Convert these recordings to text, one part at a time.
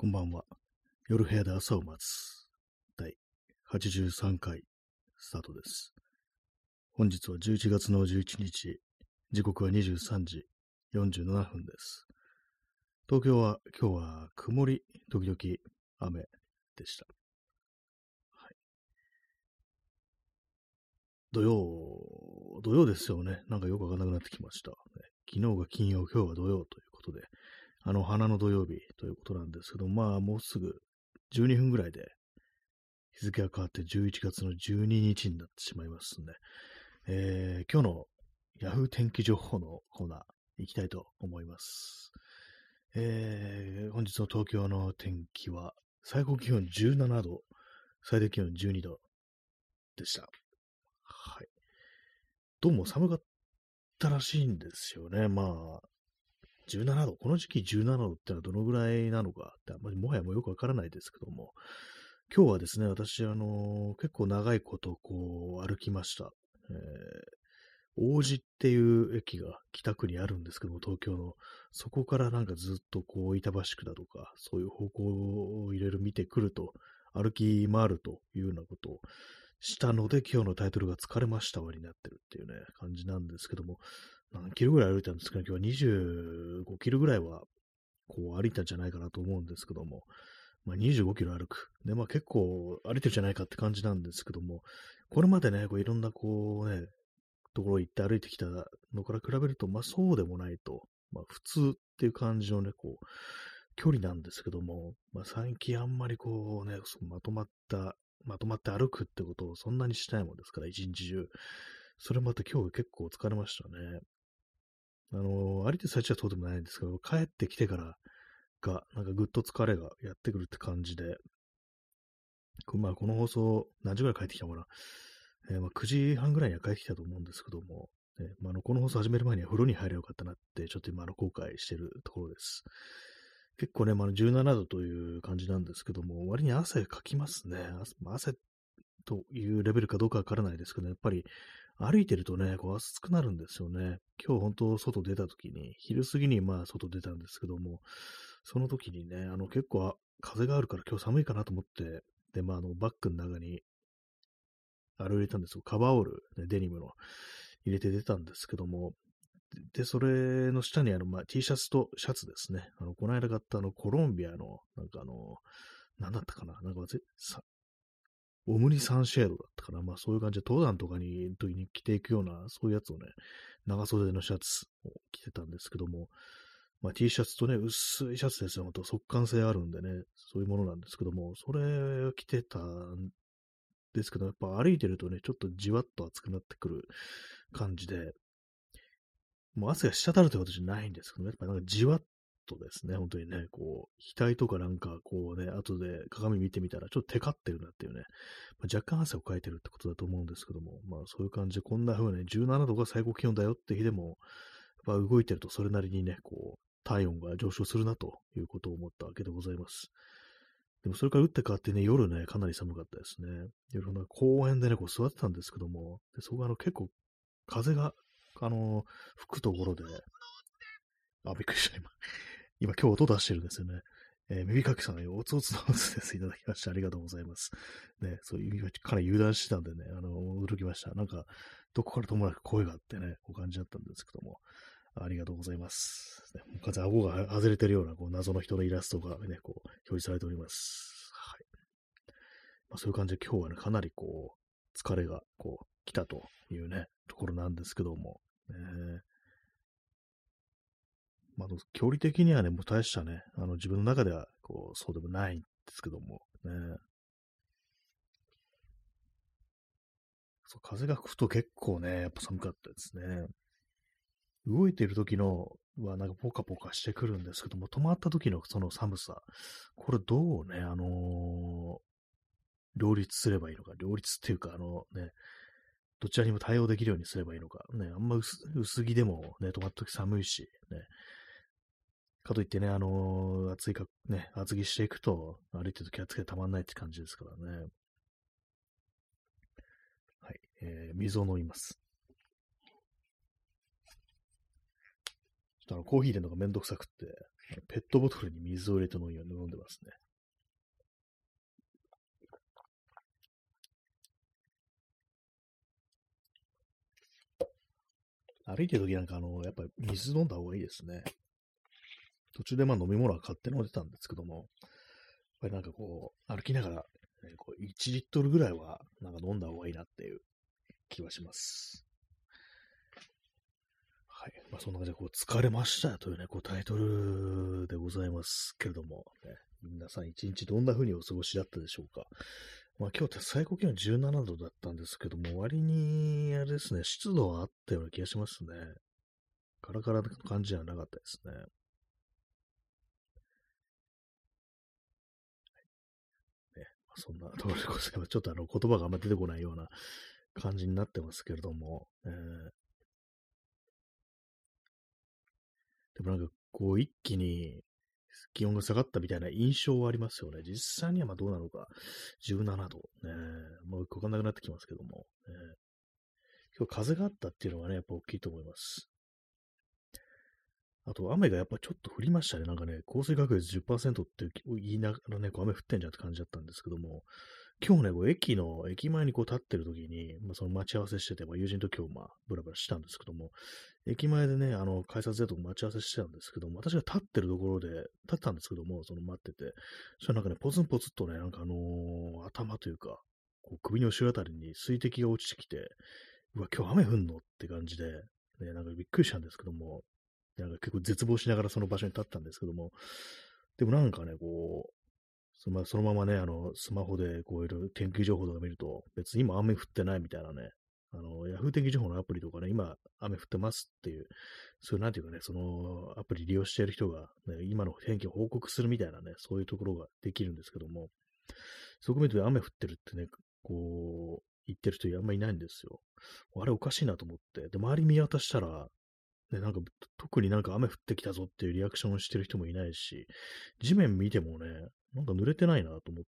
こんばんは。夜部屋で朝を待つ。第83回スタートです。本日は11月の11日。時刻は23時47分です。東京は今日は曇り、時々雨でした。はい、土曜、土曜ですよね。なんかよくわかんなくなってきました。昨日が金曜、今日は土曜ということで、あの、花の土曜日ということなんですけど、まあ、もうすぐ12分ぐらいで日付が変わって11月の12日になってしまいますね。えー、今日の Yahoo 天気情報のコーナー行きたいと思います。えー、本日の東京の天気は最高気温17度、最低気温12度でした。はい。どうも寒かったらしいんですよね。まあ、17度、この時期17度ってのはどのぐらいなのかって、まもはやもよくわからないですけども、今日はですね、私、あのー、結構長いことこう歩きました。えー、王子っていう駅が北区にあるんですけども、東京の。そこからなんかずっとこう、板橋区だとか、そういう方向を入れる見てくると、歩き回るというようなことをしたので、今日のタイトルが疲れましたわになってるっていうね、感じなんですけども、何キロぐらい歩いたんですかね、今日は25キロぐらいは、こう歩いたんじゃないかなと思うんですけども、まあ、25キロ歩く。で、まあ結構歩いてるじゃないかって感じなんですけども、これまでね、こういろんなこうね、ところ行って歩いてきたのから比べると、まあそうでもないと、まあ普通っていう感じのね、こう、距離なんですけども、まあ最近あんまりこうね、まとまった、まとまって歩くってことをそんなにしないもんですから、一日中。それもまた今日結構疲れましたね。あの、歩いて最中はそうでもないんですけど、帰ってきてからが、なんかぐっと疲れがやってくるって感じで、まあ、この放送、何時ぐらい帰ってきたのかな。えー、まあ、9時半ぐらいには帰ってきたと思うんですけども、えー、まあ、のこの放送始める前には風呂に入ればよかったなって、ちょっと今、の後悔してるところです。結構ね、まあ、17度という感じなんですけども、割に汗かきますね。汗というレベルかどうかわからないですけど、やっぱり歩いてるとね、こう暑くなるんですよね。今日本当外出た時に、昼過ぎにまあ外出たんですけども、その時にね、あの結構風があるから今日寒いかなと思って、で、まああのバッグの中に、あれを入れたんですよ。カバーオール、ね、デニムの入れて出たんですけども、で、それの下にあの、まあ、T シャツとシャツですね。あの、この間買ったあの、コロンビアの、なんかあの、なんだったかななんか、オムニサンシェードだったかな。まあそういう感じで登山とかに、時に着ていくような、そういうやつをね、長袖のシャツを着てたんですけども、まあ T シャツとね、薄いシャツですよ。ほんと速乾性あるんでね、そういうものなんですけども、それを着てたんですけど、やっぱ歩いてるとね、ちょっとじわっと熱くなってくる感じで、もう汗が滴るということじゃないんですけどね、やっぱなんかじわっとですね、本当にね、こう、額とかなんかこうね、後で鏡見てみたらちょっとテカってるなっていうね、まあ、若干汗をかいてるってことだと思うんですけども、まあそういう感じでこんな風ね、17度が最高気温だよって日でも、やっぱ動いてるとそれなりにね、こう、体温が上昇するなということを思ったわけでございます。でもそれから打って変わってね、夜ね、かなり寒かったですね。夜の公園でね、こう座ってたんですけども、でそこがあの結構風が、あの、吹くところで、あ、びっくりした、今。今今日音出してるんですよね。えー、耳かきさんがおつおつのおつです。いただきました。ありがとうございます。ね、そういう意味がかなり油断してたんでね、あの、驚きました。なんか、どこからともなく声があってね、こう感じだったんですけども、ありがとうございます。ね、完全顎が外れてるような、こう、謎の人のイラストがね、こう、表示されております。はい。まあ、そういう感じで今日はね、かなりこう、疲れが、こう、来たというね、ところなんですけども、ね、まあ、距離的にはね、もう大したね、あの自分の中ではこうそうでもないんですけども、ね。そう風が吹くと結構ね、やっぱ寒かったですね。動いている時のはなんかポカポカしてくるんですけども、止まった時のその寒さ、これどうね、あのー、両立すればいいのか、両立っていうか、あのね、どちらにも対応できるようにすればいいのか、ね、あんま薄薄着でもね、止まった時寒いし、ね、かといってね、あのー、暑いか、ね、厚着していくと、歩いてるとき暑くてたまんないって感じですからね。はい、えー、水を飲みます。ちょっとあの、コーヒー入れるのがめんどくさくって、ペットボトルに水を入れて飲んでますね。歩いてる時なんか、あの、やっぱり水飲んだ方がいいですね。途中でまあ飲み物は買って飲んでたんですけども、やっぱりなんかこう、歩きながら、ね、こう1リットルぐらいはなんか飲んだ方がいいなっていう気はします。はい。まあ、そんな感じで、こう、疲れましたというね、こう、タイトルでございますけれども、ね、皆さん一日どんな風にお過ごしだったでしょうか。まあ、今日って最高気温17度だったんですけども、割に、あれですね、湿度はあったような気がしますね。カラカラな感じじゃなかったですね。そんなところでございます。ちょっとあの言葉があんま出てこないような感じになってますけれども、えー、でもなんかこう一気に気温が下がったみたいな印象はありますよね。実際にはまあどうなのか、17度、ね、もうわかんなくなってきますけども、ね、今日風があったっていうのがね、やっぱ大きいと思います。あと、雨がやっぱちょっと降りましたね。なんかね、降水確率10%って言いながらね、こう雨降ってんじゃんって感じだったんですけども、今日ね、こう駅の、駅前にこう立ってる時に、まあ、その待ち合わせしてて、まあ、友人と今日、まあ、ブラブラしたんですけども、駅前でね、あの、改札でと待ち合わせしてたんですけども、私が立ってるところで、立ったんですけども、その待ってて、そしたらなんかね、ポツンポツンとね、なんかあのー、頭というか、こう首の後ろあたりに水滴が落ちてきて、うわ、今日雨降んのって感じで、ね、なんかびっくりしたんですけども、なんか結構絶望しながらその場所に立ったんですけども、でもなんかね、こう、そのそのままね、あの、スマホでこういろ天気情報とか見ると、別に今雨降ってないみたいなね、あの、ヤフー天気情報のアプリとかね、今雨降ってますっていう、そういうなんていうかね、そのアプリ利用している人が、ね、今の天気を報告するみたいなね、そういうところができるんですけども、そこ見ると雨降ってるってね、こう、言ってる人あんまいないんですよ。あれおかしいなと思って。で、周り見渡したら、ね、なんか、特になんか雨降ってきたぞっていうリアクションをしてる人もいないし、地面見てもね、なんか濡れてないなと思って、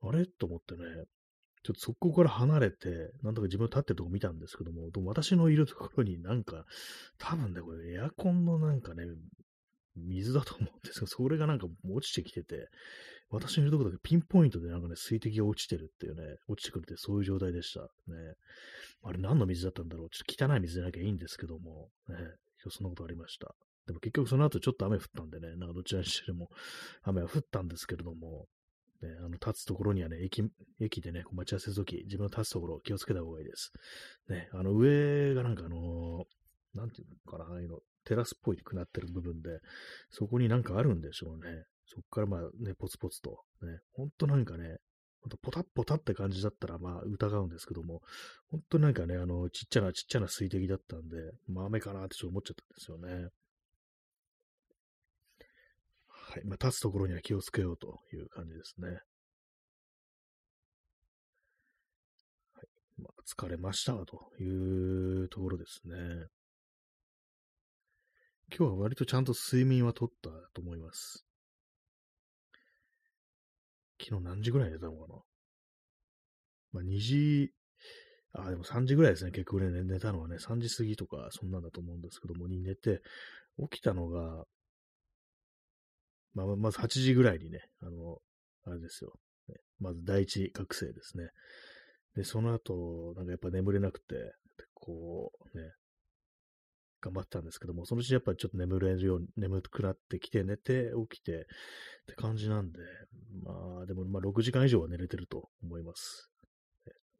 あれ？と思ってね、ちょっとそこから離れて、なんとか自分の立ってるとこ見たんですけども、でも私のいるところになんか、多分ね、これエアコンのなんかね、水だと思うんですけど、それがなんか落ちてきてて、私のいるとこだけピンポイントでなんかね、水滴が落ちてるっていうね、落ちてくるってそういう状態でした。ね。あれ何の水だったんだろうちょっと汚い水じゃなきゃいいんですけども、ね。そんなことありました。でも結局その後ちょっと雨降ったんでね、なんかどちらにしても雨は降ったんですけれども、ね、あの、立つところにはね、駅、駅でね、待ち合わせるとき、自分の立つところ気をつけた方がいいです。ね、あの、上がなんかあのー、なんていうのかな、ああいうの、テラスっぽいくなってる部分で、そこになんかあるんでしょうね。そこからまあね、ポツポツと、ね、ほんとなんかね、ほんとポタッポタって感じだったらまあ疑うんですけども、ほんとなんかね、あの、ちっちゃなちっちゃな水滴だったんで、まあ雨かなってちょっと思っちゃったんですよね。はい。まあ、立つところには気をつけようという感じですね。はい。まあ、疲れましたというところですね。今日は割とちゃんと睡眠はとったと思います。昨日何時ぐらい寝たのかなまあ、2時、あ、でも3時ぐらいですね。結構ね、寝たのはね、3時過ぎとか、そんなんだと思うんですけども、に寝て、起きたのが、まあ、まず8時ぐらいにね、あの、あれですよ。まず第一学生ですね。で、その後、なんかやっぱ眠れなくて、こうね、頑張ったんですけども、そのうちやっぱりちょっと眠れるように、眠くなってきて、寝て、起きて、って感じなんで、まあ、でも、まあ、6時間以上は寝れてると思います。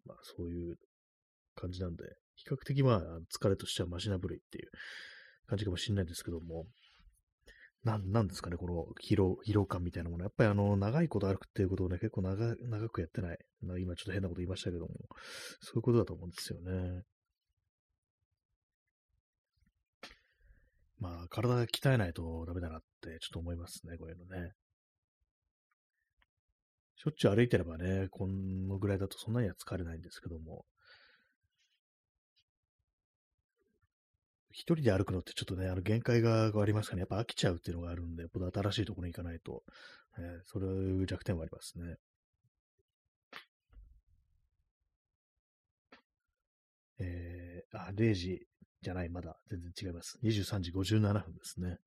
まあ、そういう感じなんで、比較的まあ、疲れとしてはマシな部類っていう感じかもしれないんですけども、なん、なんですかね、この疲労、疲労感みたいなもの。やっぱりあの、長いこと歩くっていうことをね、結構長長くやってない。今ちょっと変なこと言いましたけども、そういうことだと思うんですよね。まあ、体鍛えないとダメだなってちょっと思いますね、こういうのね。しょっちゅう歩いてればね、このぐらいだとそんなには疲れないんですけども、一人で歩くのってちょっとね、あの限界がありますからね、やっぱ飽きちゃうっていうのがあるんで、やっぱ新しいところに行かないと、えー、それいう弱点はありますね。えー、あ、0時じゃない、まだ全然違います。23時57分ですね。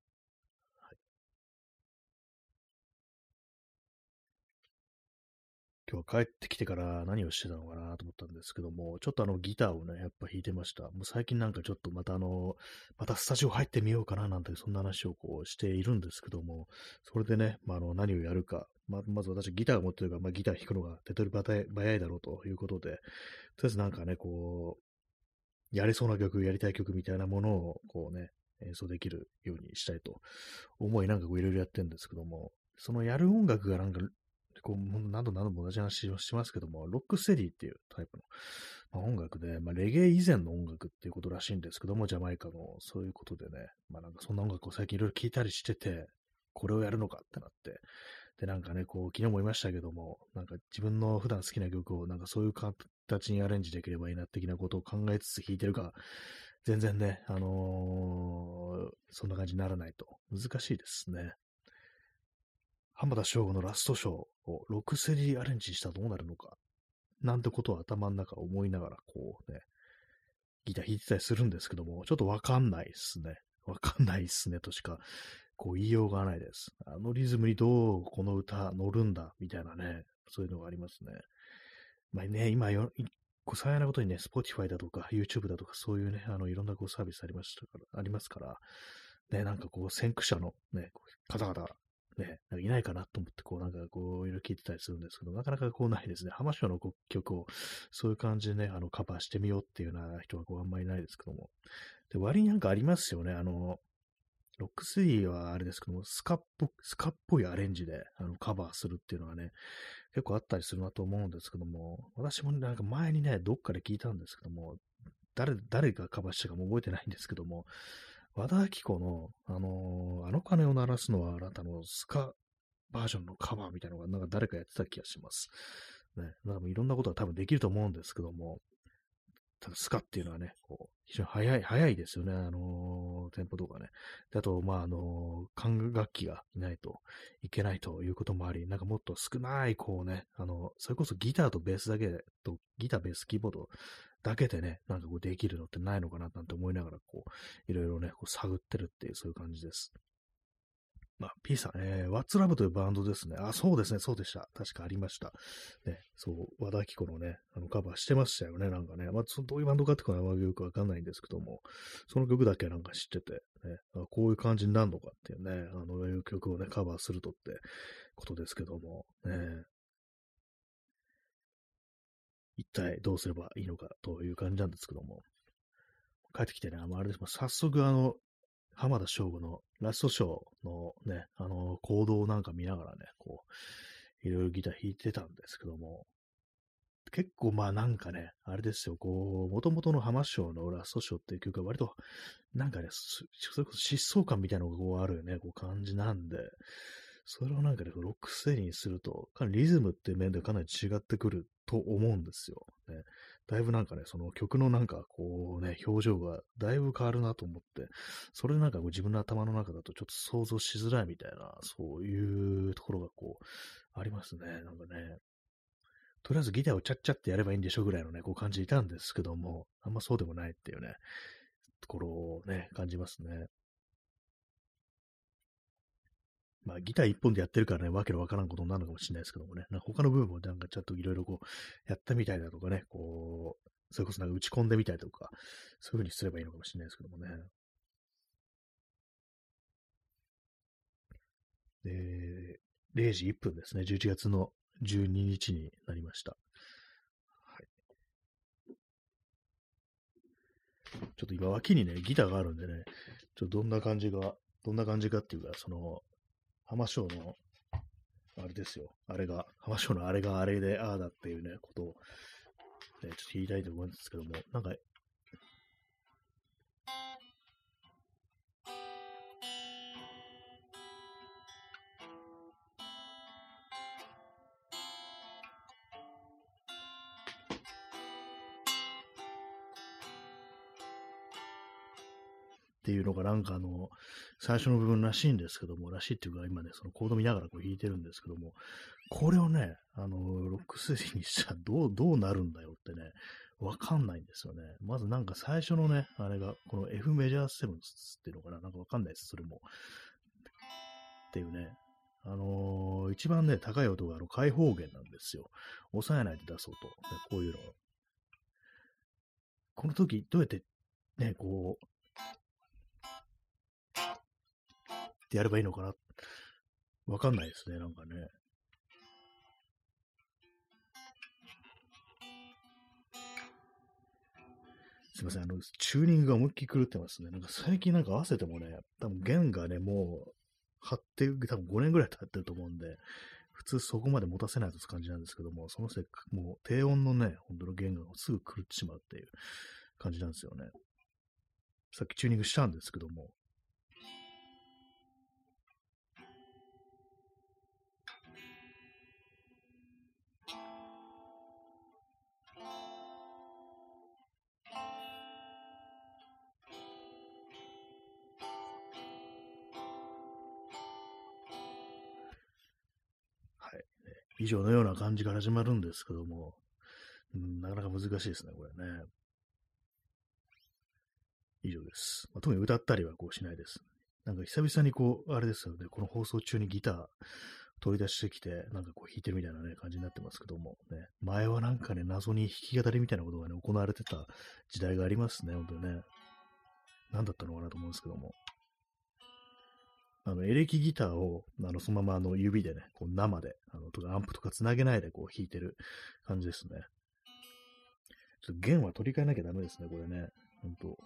今日は帰ってきてから何をしてたのかなと思ったんですけども、ちょっとあのギターをね、やっぱ弾いてました。もう最近なんかちょっとまたあの、またスタジオ入ってみようかななんてそんな話をこうしているんですけども、それでね、まあ、あの何をやるか、ままず私ギターを持ってるから、まあ、ギター弾くのが手取り早いだろうということで、とりあえずなんかね、こうやれそうな曲、やりたい曲みたいなものをこうね、演奏できるようにしたいと思い、なんかこういろいろやってるんですけども、そのやる音楽がなんかこう、何度何度も同じ話をしますけども、ロックステディっていうタイプの、まあ、音楽で、まあ、レゲエ以前の音楽っていうことらしいんですけども、ジャマイカの、そういうことでね、まあなんかそんな音楽を最近いろいろ聴いたりしてて、これをやるのかってなって、で、なんかね、こう、昨日も言いましたけども、なんか自分の普段好きな曲を、なんかそういう形にアレンジできればいいな、的なことを考えつつ弾いてるか、全然ね、あのー、そんな感じにならないと。難しいですね。浜田省吾のラストショーを6セリアレンジしたらどうなるのか、なんてことを頭の中思いながら、こうね、ギター弾いてたりするんですけども、ちょっとわかんないっすね。わかんないっすねとしか、こう言いようがないです。あのリズムにどうこの歌乗るんだ、みたいなね、そういうのがありますね。まあね、今よ、こう、幸いなことにね、Spotify だとか YouTube だとかそういうね、あの、いろんなこうサービスありましたから、ありますから、ね、なんかこう、先駆者のね、方々ね、なんかいないかなと思って、こう、なんかこう、いろいろ聞いてたりするんですけど、なかなかこうないですね。浜省の曲を、そういう感じでね、あの、カバーしてみようっていうような人はこう、あんまりいないですけども。で、割になんかありますよね。あの、ロックスリーはあれですけども、スカっぽ、スカっぽいアレンジで、あの、カバーするっていうのはね、結構あったりするなと思うんですけども、私もなんか前にね、どっかで聞いたんですけども、誰、誰がカバーしたかも覚えてないんですけども、和田アキ子の、あのー、あの鐘を鳴らすのはあなたのスカバージョンのカバーみたいなのがなんか誰かやってた気がします。ね。だからいろんなことは多分できると思うんですけども、ただスカっていうのはね、こう、非常に早い、早いですよね、あのー、テンポとかね。であと、まあ、あのー、管楽器がいないといけないということもあり、なんかもっと少ない、こうね、あの、それこそギターとベースだけ、と、ギター、ベース、キーボードだけでね、なんかこうできるのってないのかななんて思いながら、こう、いろいろね、こう探ってるっていう、そういう感じです。まあ、P さん、えー、What's Love というバンドですね。あ、そうですね、そうでした。確かありました。ね、そう、和田アキ子のね、あのカバーしてましたよね、なんかね。まあ、どういうバンドかっていうのはよくわかんないんですけども、その曲だけなんか知ってて、ね、あこういう感じになるのかっていうね、あの、いう曲をね、カバーするとってことですけども、ね、一体どうすればいいのかという感じなんですけども、帰ってきてね、あ、あれです、早速あの、浜田省吾のラストショーのね、あの、行動なんか見ながらね、こう、いろいろギター弾いてたんですけども、結構まあなんかね、あれですよ、こう、もともとの浜省のラストショーっていう曲は割と、なんかね、それこそ疾走感みたいなのがこうあるよね、こう感じなんで、それをなんかね、ロックステーにすると、かなりリズムっていう面でかなり違ってくると思うんですよ。ね、だいぶなんかね、その曲のなんかこうね、表情がだいぶ変わるなと思って、それでなんかこう自分の頭の中だとちょっと想像しづらいみたいな、そういうところがこう、ありますね。なんかね。とりあえずギターをちゃっちゃってやればいいんでしょぐらいのね、こう感じいたんですけども、あんまそうでもないっていうね、ところをね、感じますね。まあ、ギター一本でやってるからね、わけのわからんことになるのかもしれないですけどもね、なんか他の部分もなんかちょっといろいろこう、やったみたいだとかね、こう、それこそなんか打ち込んでみたりとか、そういう風にすればいいのかもしれないですけどもね。で、0時1分ですね、11月の12日になりました。はい。ちょっと今脇にね、ギターがあるんでね、ちょっとどんな感じが、どんな感じかっていうか、その、浜省の、あれですよ。あれが、浜省のあれがあれで、ああだっていうね、ことを、ね、ちょっと言いたいと思うんですけども、なんか、っていうのがなんかあの、最初の部分らしいんですけども、らしいっていうか今ね、そのコード見ながらこう弾いてるんですけども、これをね、あの、ロックスリーにしたらどう、どうなるんだよってね、わかんないんですよね。まずなんか最初のね、あれが、この F メジャーセブンスっていうのかななんかわかんないです、それも。っていうね、あのー、一番ね、高い音があの開放弦なんですよ。押さえないで出す音。ね、こういうの。この時、どうやって、ね、こう、ってやればいいのかな。わかんないですね、なんかね。すいません、あの、チューニングが思いっきり狂ってますね。なんか最近なんか合わせてもね、多分弦がね、もう、張って、多分5年ぐらい経ってると思うんで、普通そこまで持たせないと感じなんですけども、そのせいか、もう低音のね、本当の弦がすぐ狂ってしまうっていう感じなんですよね。さっきチューニングしたんですけども、以上のような感じから始まるんですけども、うん、なかなか難しいですね、これね。以上です。まあ、特に歌ったりはこうしないです。なんか久々にこう、あれですよね、この放送中にギター取り出してきて、なんかこう弾いてるみたいなね、感じになってますけども、ね、前はなんかね、謎に弾き語りみたいなことがね、行われてた時代がありますね、本当にね。何だったのかなと思うんですけども。あの、エレキギターを、あの、そのままあの指でね、こう生で、あの、とかアンプとか繋げないでこう弾いてる感じですね。ちょっと弦は取り替えなきゃダメですね、これね。ほんと。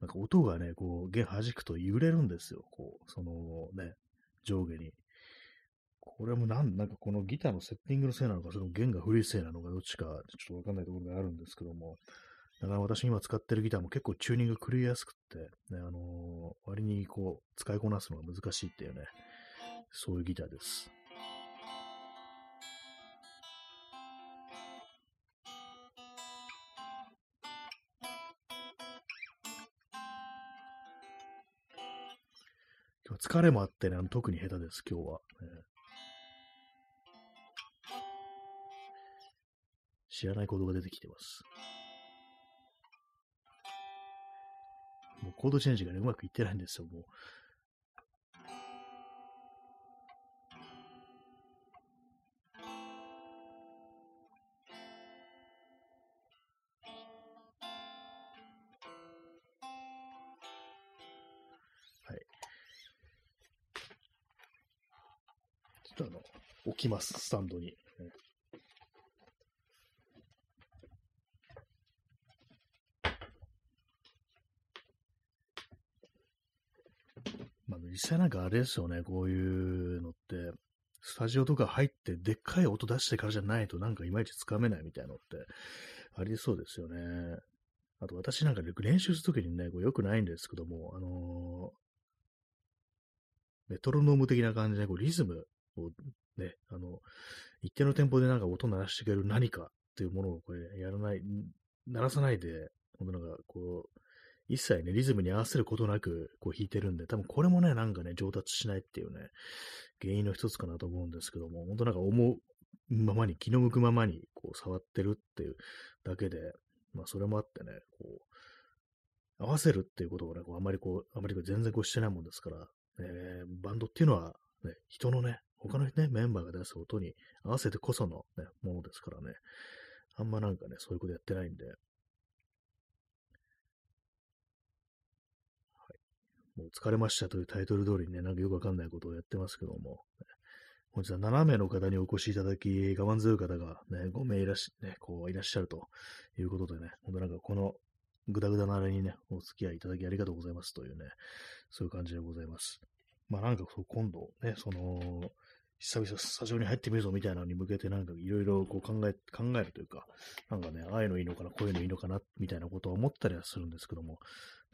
なんか音がね、こう、弦弾くと揺れるんですよ。こう、そのね、上下に。これもなん、なんかこのギターのセッティングのせいなのか、その弦が古いせいなのか、どっちか、ちょっとわかんないところがあるんですけども、だから私今使ってるギターも結構チューニング狂いやすくって、ね、あのー、割にこう、使いこなすのが難しいっていうね、そういうギターです。今日疲れもあってね、特に下手です、今日は、ね。知らないことが出てきてます。もうコードチェンジがね、うまくいってないんですよ、もう。はい。ちょっとあの、置きます、スタンドに。実際なんかあれですよね、こういうのって、スタジオとか入ってでっかい音出してからじゃないとなんかいまいちつかめないみたいなのってありそうですよね。あと私なんか練習するときにね、こうよくないんですけども、あのー、メトロノーム的な感じでこうリズムをね、あの、一定のテンポでなんか音鳴らしてくれる何かっていうものをこれやらない、鳴らさないで、なんかこう、一切ね、リズムに合わせることなく、こう弾いてるんで、多分これもね、なんかね、上達しないっていうね、原因の一つかなと思うんですけども、本当なんか思うままに、気の向くままに、こう、触ってるっていうだけで、まあ、それもあってね、こう、合わせるっていうことをね、こうあまりこう、あまり全然こうしてないもんですから、えー、バンドっていうのは、ね、人のね、他のね、メンバーが出す音に合わせてこその、ね、ものですからね、あんまなんかね、そういうことやってないんで、もう疲れましたというタイトル通りにね、なんかよくわかんないことをやってますけども、本日は7名の方にお越しいただき、我慢強い方がね、5名いらっし,、ね、こういらっしゃるということでね、本当なんかこのぐだぐだなあれにね、お付き合いいただきありがとうございますというね、そういう感じでございます。まあなんかそう今度ね、その、久々スタジオに入ってみるぞみたいなのに向けてなんかいろいろこう考え、考えるというか、なんかね、ああいうのいいのかな、こういうのいいのかな、みたいなことは思ったりはするんですけども、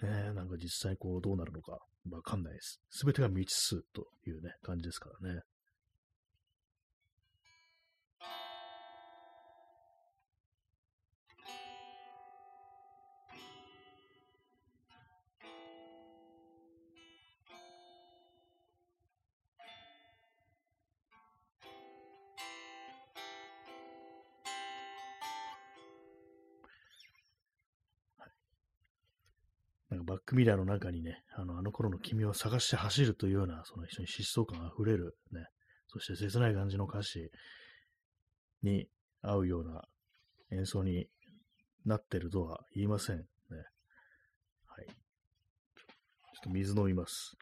ね、なんか実際こうどうなるのかわかんないです。すべてが未知数というね、感じですからね。バックミラーの中にね、あの、あの頃の君を探して走るというような、その非常に疾走感あふれる、ね、そして切ない感じの歌詞に合うような演奏になってるとは言いませんね。はい。ちょっと水飲みます。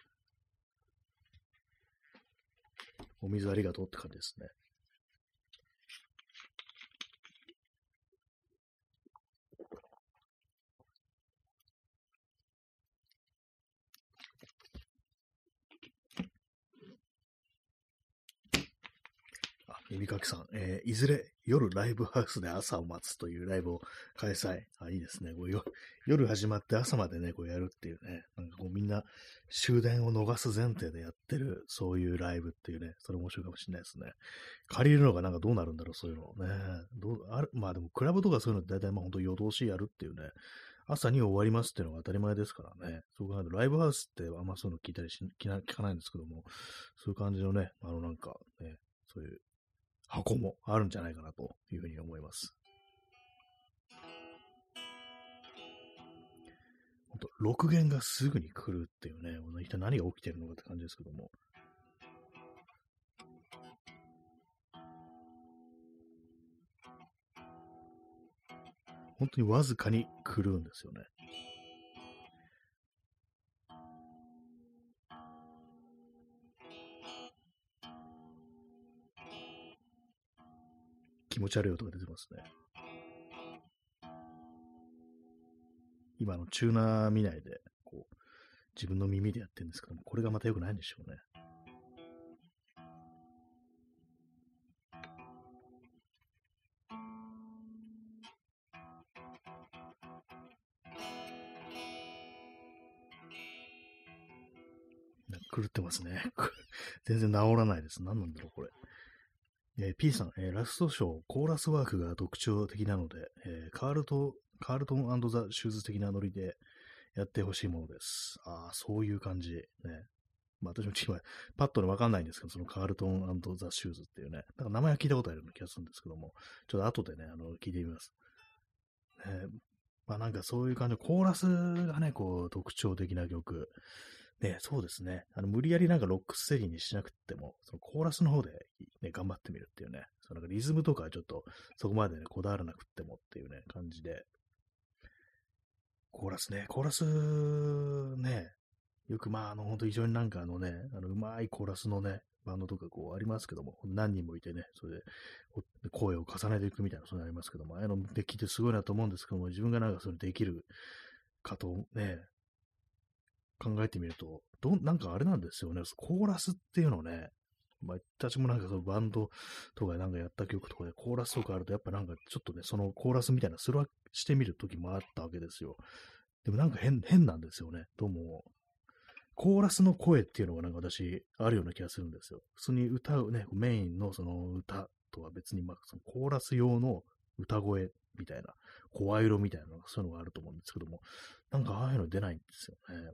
お水ありがとうって感じですね。耳かきさん、えー、いずれ夜ライブハウスで朝を待つというライブを開催。あ、いいですね。こう夜始まって朝までね、こうやるっていうね。なんかこうみんな終電を逃す前提でやってる、そういうライブっていうね。それ面白いかもしれないですね。借りるのがなんかどうなるんだろう、そういうのね。どうあるまあでもクラブとかそういうのって大体まあ本当夜通しやるっていうね。朝に終わりますっていうのが当たり前ですからね。そう考えるとライブハウスってあんまそういうの聞いたりし聞かないんですけども、そういう感じのね、あのなんかね、そういう箱もあるんじゃないかなというふうに思います。本当6弦がすぐに来るっていうね、一体何が起きてるのかって感じですけども。本当にわずかに来るんですよね。気持ち悪い音が出てますね。今のチューナー見ないで、こう、自分の耳でやってるんですけども、これがまた良くないんでしょうね。狂ってますね。全然治らないです。何なんだろう、これ。えー、P さん、えー、ラストショー、コーラスワークが特徴的なので、えー、カールトカールトンザ・シューズ的なノリでやってほしいものです。ああ、そういう感じ。ね。まあ私も今、パッとでわかんないんですけど、そのカールトンザ・シューズっていうね、なんか名前は聞いたことあるような気がするんですけども、ちょっと後でね、あの、聞いてみます。ね、まあなんかそういう感じコーラスがね、こう、特徴的な曲。ね、そうですね。あの、無理やりなんかロックステージにしなくても、そのコーラスの方で、ね、頑張ってみるっていうね。そのリズムとかちょっとそこまでね、こだわらなくてもっていうね、感じで。コーラスね、コーラスね、よくまあ、あの、本当非常になんかあのね、あの、うまいコーラスのね、バンドとかこうありますけども、何人もいてね、それで声を重ねていくみたいな、そういうありますけども、ああいうのできてすごいなと思うんですけども、自分がなんかそれできるかとね、考えてみると、ど、なんかあれなんですよね。コーラスっていうのね、まあ、私もなんかそのバンドとかなんかやった曲とかでコーラスとかあると、やっぱなんかちょっとね、そのコーラスみたいな、それはしてみる時もあったわけですよ。でもなんか変、変なんですよね。どうも。コーラスの声っていうのがなんか私、あるような気がするんですよ。普通に歌うね、メインのその歌とは別に、まあ、そのコーラス用の歌声みたいな、声色みたいなそういうのがあると思うんですけども、なんかああいうの出ないんですよね。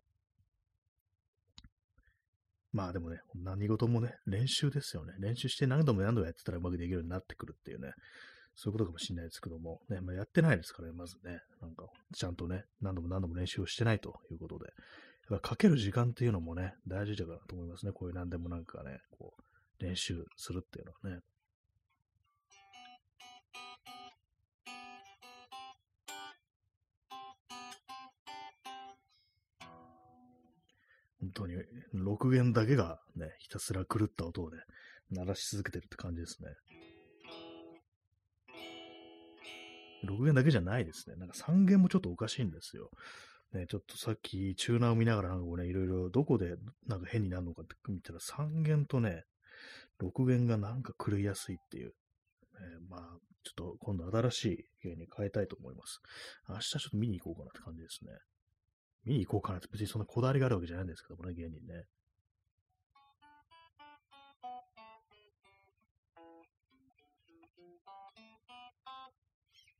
まあでもね、何事もね、練習ですよね。練習して何度も何度もやってたらうまくできるようになってくるっていうね、そういうことかもしれないですけども、ね、まあ、やってないですからね、まずね、なんか、ちゃんとね、何度も何度も練習をしてないということで、やっぱかける時間っていうのもね、大事だからと思いますね。こういう何でもなんかね、こう、練習するっていうのはね。本当に、6弦だけがね、ひたすら狂った音をね、鳴らし続けてるって感じですね。6弦だけじゃないですね。なんか3弦もちょっとおかしいんですよ。ね、ちょっとさっきチューナーを見ながらなんかこうね、いろいろどこでなんか変になるのかって見たら3弦とね、6弦がなんか狂いやすいっていう。ね、まあ、ちょっと今度新しい弦に変えたいと思います。明日ちょっと見に行こうかなって感じですね。見に行こうかなって別にそんなこだわりがあるわけじゃないんですけどもね、芸人ね。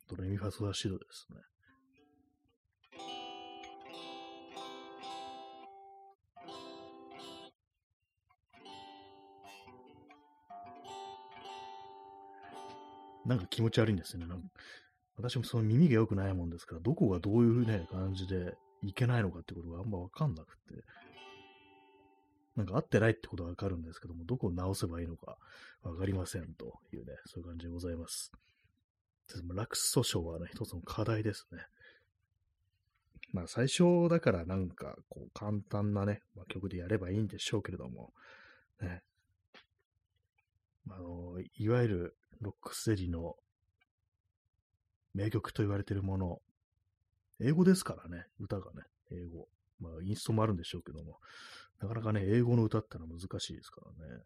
ドレミファソラシドですね。なんか気持ち悪いんですよね。私もその耳が良くないもんですから、どこがどういうね、感じでいけないのかってことがあんまわかんなくて、なんか合ってないってことはわかるんですけども、どこを直せばいいのかわかりませんというね、そういう感じでございます。ラクス訴訟はね、一つの課題ですね。まあ最初だからなんかこう簡単なね、まあ、曲でやればいいんでしょうけれども、ね、あの、いわゆるロックステディの名曲と言われているもの、英語ですからね、歌がね、英語。まあインストもあるんでしょうけども、なかなかね、英語の歌ってのは難しいですからね。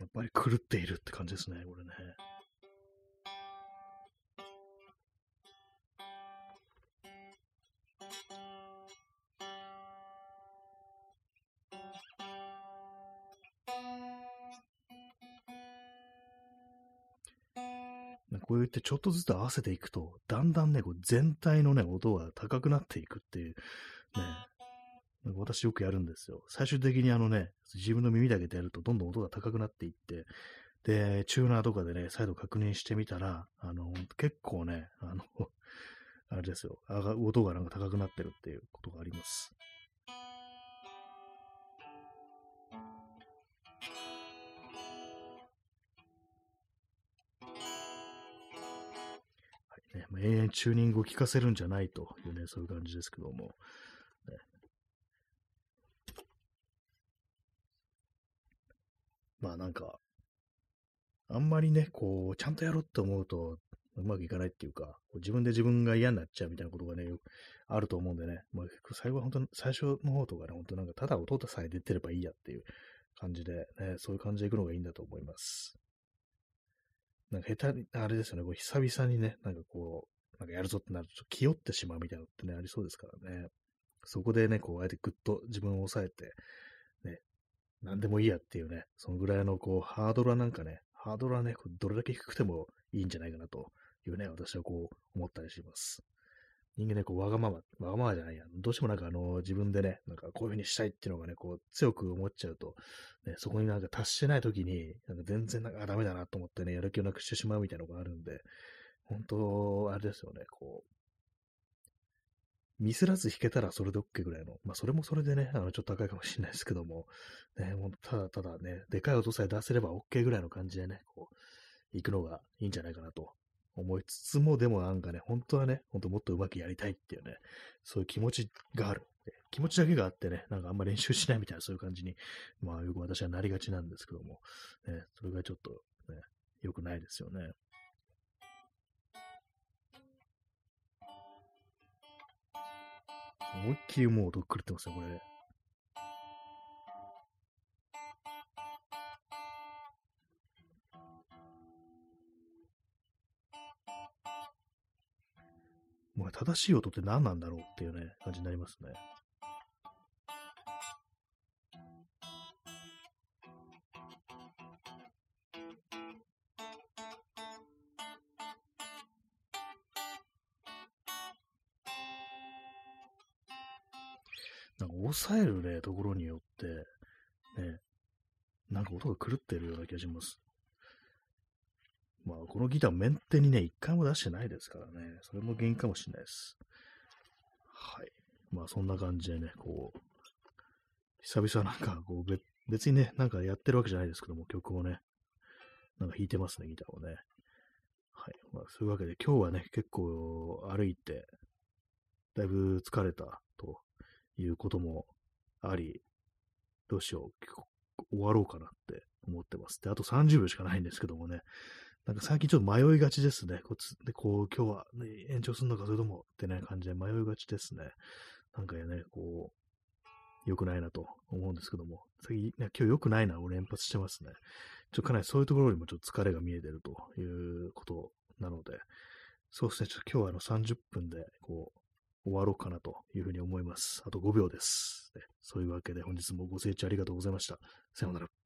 やっぱり狂っているって感じですね、これね。こう言ってちょっとずつ合わせていくと、だんだんね、こう全体のね、音が高くなっていくっていう、ね、私よくやるんですよ。最終的にあのね、自分の耳だけでやるとどんどん音が高くなっていって、で、チューナーとかでね、再度確認してみたら、あの、結構ね、あの、あれですよ、音がなんか高くなってるっていうことがあります。はいね、永遠チューニングを効かせるんじゃないというね、そういう感じですけども。ね、まあなんか、あんまりね、こう、ちゃんとやろうって思うと、うまくいかないっていうか、自分で自分が嫌になっちゃうみたいなことがね、あると思うんでね、まあ、最後は本当に、最初の方とかね、本当なんか、ただ音さえ出てればいいやっていう感じで、ね、そういう感じでいくのがいいんだと思います。なんか下手に、あれですよね、こう久々にね、なんかこう、なんかやるぞってなると、気負ってしまうみたいなのってね、ありそうですからね。そこでね、こう、あえてぐっと自分を抑えて、ね、なんでもいいやっていうね、そのぐらいのこう、ハードルはなんかね、ハードルはね、どれだけ低くてもいいんじゃないかなというね、私はこう思ったりします。人間ね、こう、わがまま、わがままじゃないや。どうしてもなんかあの、自分でね、なんかこういう風にしたいっていうのがね、こう、強く思っちゃうと、ね、そこになんか達してない時に、なんか全然なんかダメだなと思ってね、やる気をなくしてしまうみたいなのがあるんで、本当、あれですよね、こう、ミスらず弾けたらそれで OK ぐらいの、まあそれもそれでね、あのちょっと高いかもしれないですけども、ね、もうただただね、でかい音さえ出せれば OK ぐらいの感じでね、こう、行くのがいいんじゃないかなと思いつつも、でもなんかね、本当はね、本当もっとうまくやりたいっていうね、そういう気持ちがある。気持ちだけがあってね、なんかあんま練習しないみたいなそういう感じに、まあよく私はなりがちなんですけども、ね、それがちょっとね、良くないですよね。思いっきりもう音狂ってますね、これ。正しい音って何なんだろうっていうね、感じになりますね。なんか抑えるね、ところによって、ね、なんか音が狂ってるような気がします。まあ、このギターメンテにね、一回も出してないですからね、それも原因かもしれないです。はい。まあ、そんな感じでね、こう、久々なんか、こう、別にね、なんかやってるわけじゃないですけども、曲をね、なんか弾いてますね、ギターをね。はい。まあ、そういうわけで、今日はね、結構歩いて、だいぶ疲れたということもあり、どうしよう、終わろうかなって思ってます。で、あと30秒しかないんですけどもね、なんか最近ちょっと迷いがちですね。こうでこう今日は、ね、延長するのかそれともってね、感じで迷いがちですね。なんかね、こう、良くないなと思うんですけども、次、ね、今日良くないなを連発してますね。ちょっとかなりそういうところにもちょっと疲れが見えてるということなので、そうですね、ちょっと今日はあの30分で、こう、終わろうかなというふうに思います。あと5秒です。そういうわけで本日もご清聴ありがとうございました。さようなら。